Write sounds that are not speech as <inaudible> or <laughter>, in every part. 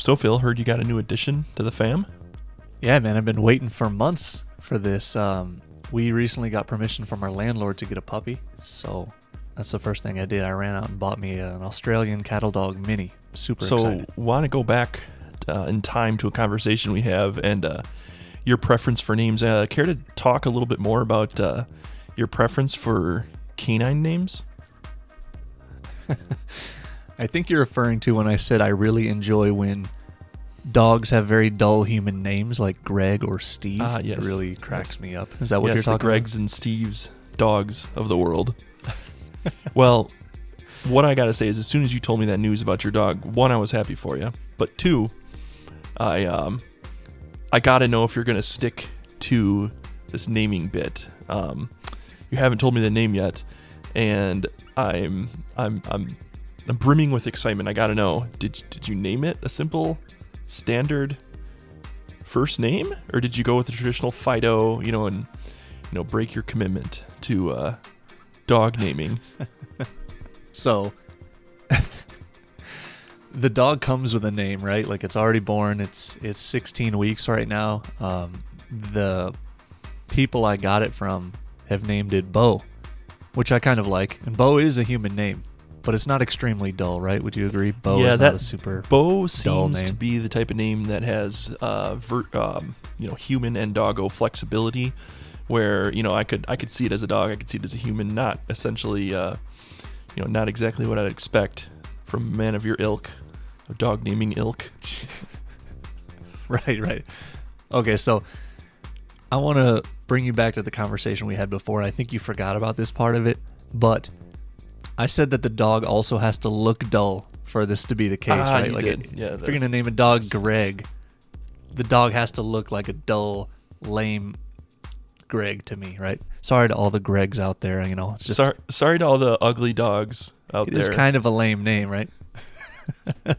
So Phil, heard you got a new addition to the fam. Yeah, man, I've been waiting for months for this. Um, we recently got permission from our landlord to get a puppy, so that's the first thing I did. I ran out and bought me an Australian cattle dog mini. Super so excited. want to go back uh, in time to a conversation we have and uh, your preference for names. Uh, care to talk a little bit more about uh, your preference for canine names? <laughs> I think you're referring to when I said I really enjoy when dogs have very dull human names like Greg or Steve. Ah, yes. It really cracks Yes. me up. Is that what yes, you're talking the Gregs and Steves dogs of the world. <laughs> well, what I got to say is, as soon as you told me that news about your dog, one, I was happy for you, but two, I um, I got to know if you're gonna stick to this naming bit. Um, you haven't told me the name yet, and I'm I'm I'm I'm brimming with excitement. I got to know did did you name it a simple, standard first name, or did you go with the traditional Fido? You know, and you know break your commitment to uh, dog naming. <laughs> So <laughs> the dog comes with a name, right? Like it's already born. It's it's 16 weeks right now. Um, the people I got it from have named it Bo, which I kind of like. And Bo is a human name, but it's not extremely dull, right? Would you agree? Bo Yeah, is that- not a super. Bo seems to be the type of name that has uh, ver- um, you know human and doggo flexibility, where you know I could I could see it as a dog, I could see it as a human, not essentially uh, you know not exactly what I'd expect from a man of your ilk, of dog naming ilk. <laughs> Right, right. Okay, so I want to bring you back to the conversation we had before. I think you forgot about this part of it, but I said that the dog also has to look dull for this to be the case, Ah, right? you like did. it- Yeah, if you're gonna name a dog Greg, the dog has to look like a dull, lame Greg to me, right? Sorry to all the Gregs out there. You know, just Sorry, sorry to all the ugly dogs out it there. It is kind of a lame name, right? <laughs> <laughs> yeah,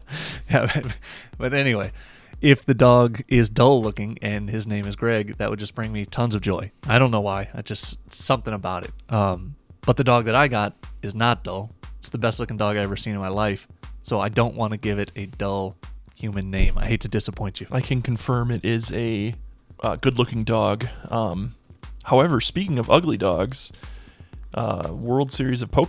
but, but anyway, if the dog is dull looking and his name is Greg, that would just bring me tons of joy. I don't know why. I just something about it. Um, but the dog that I got is not dull. It's the best looking dog I've ever seen in my life. So I don't want to give it a dull human name. I hate to disappoint you. I can confirm it is a uh, good-looking dog. Um, however, speaking of ugly dogs, uh, World Series of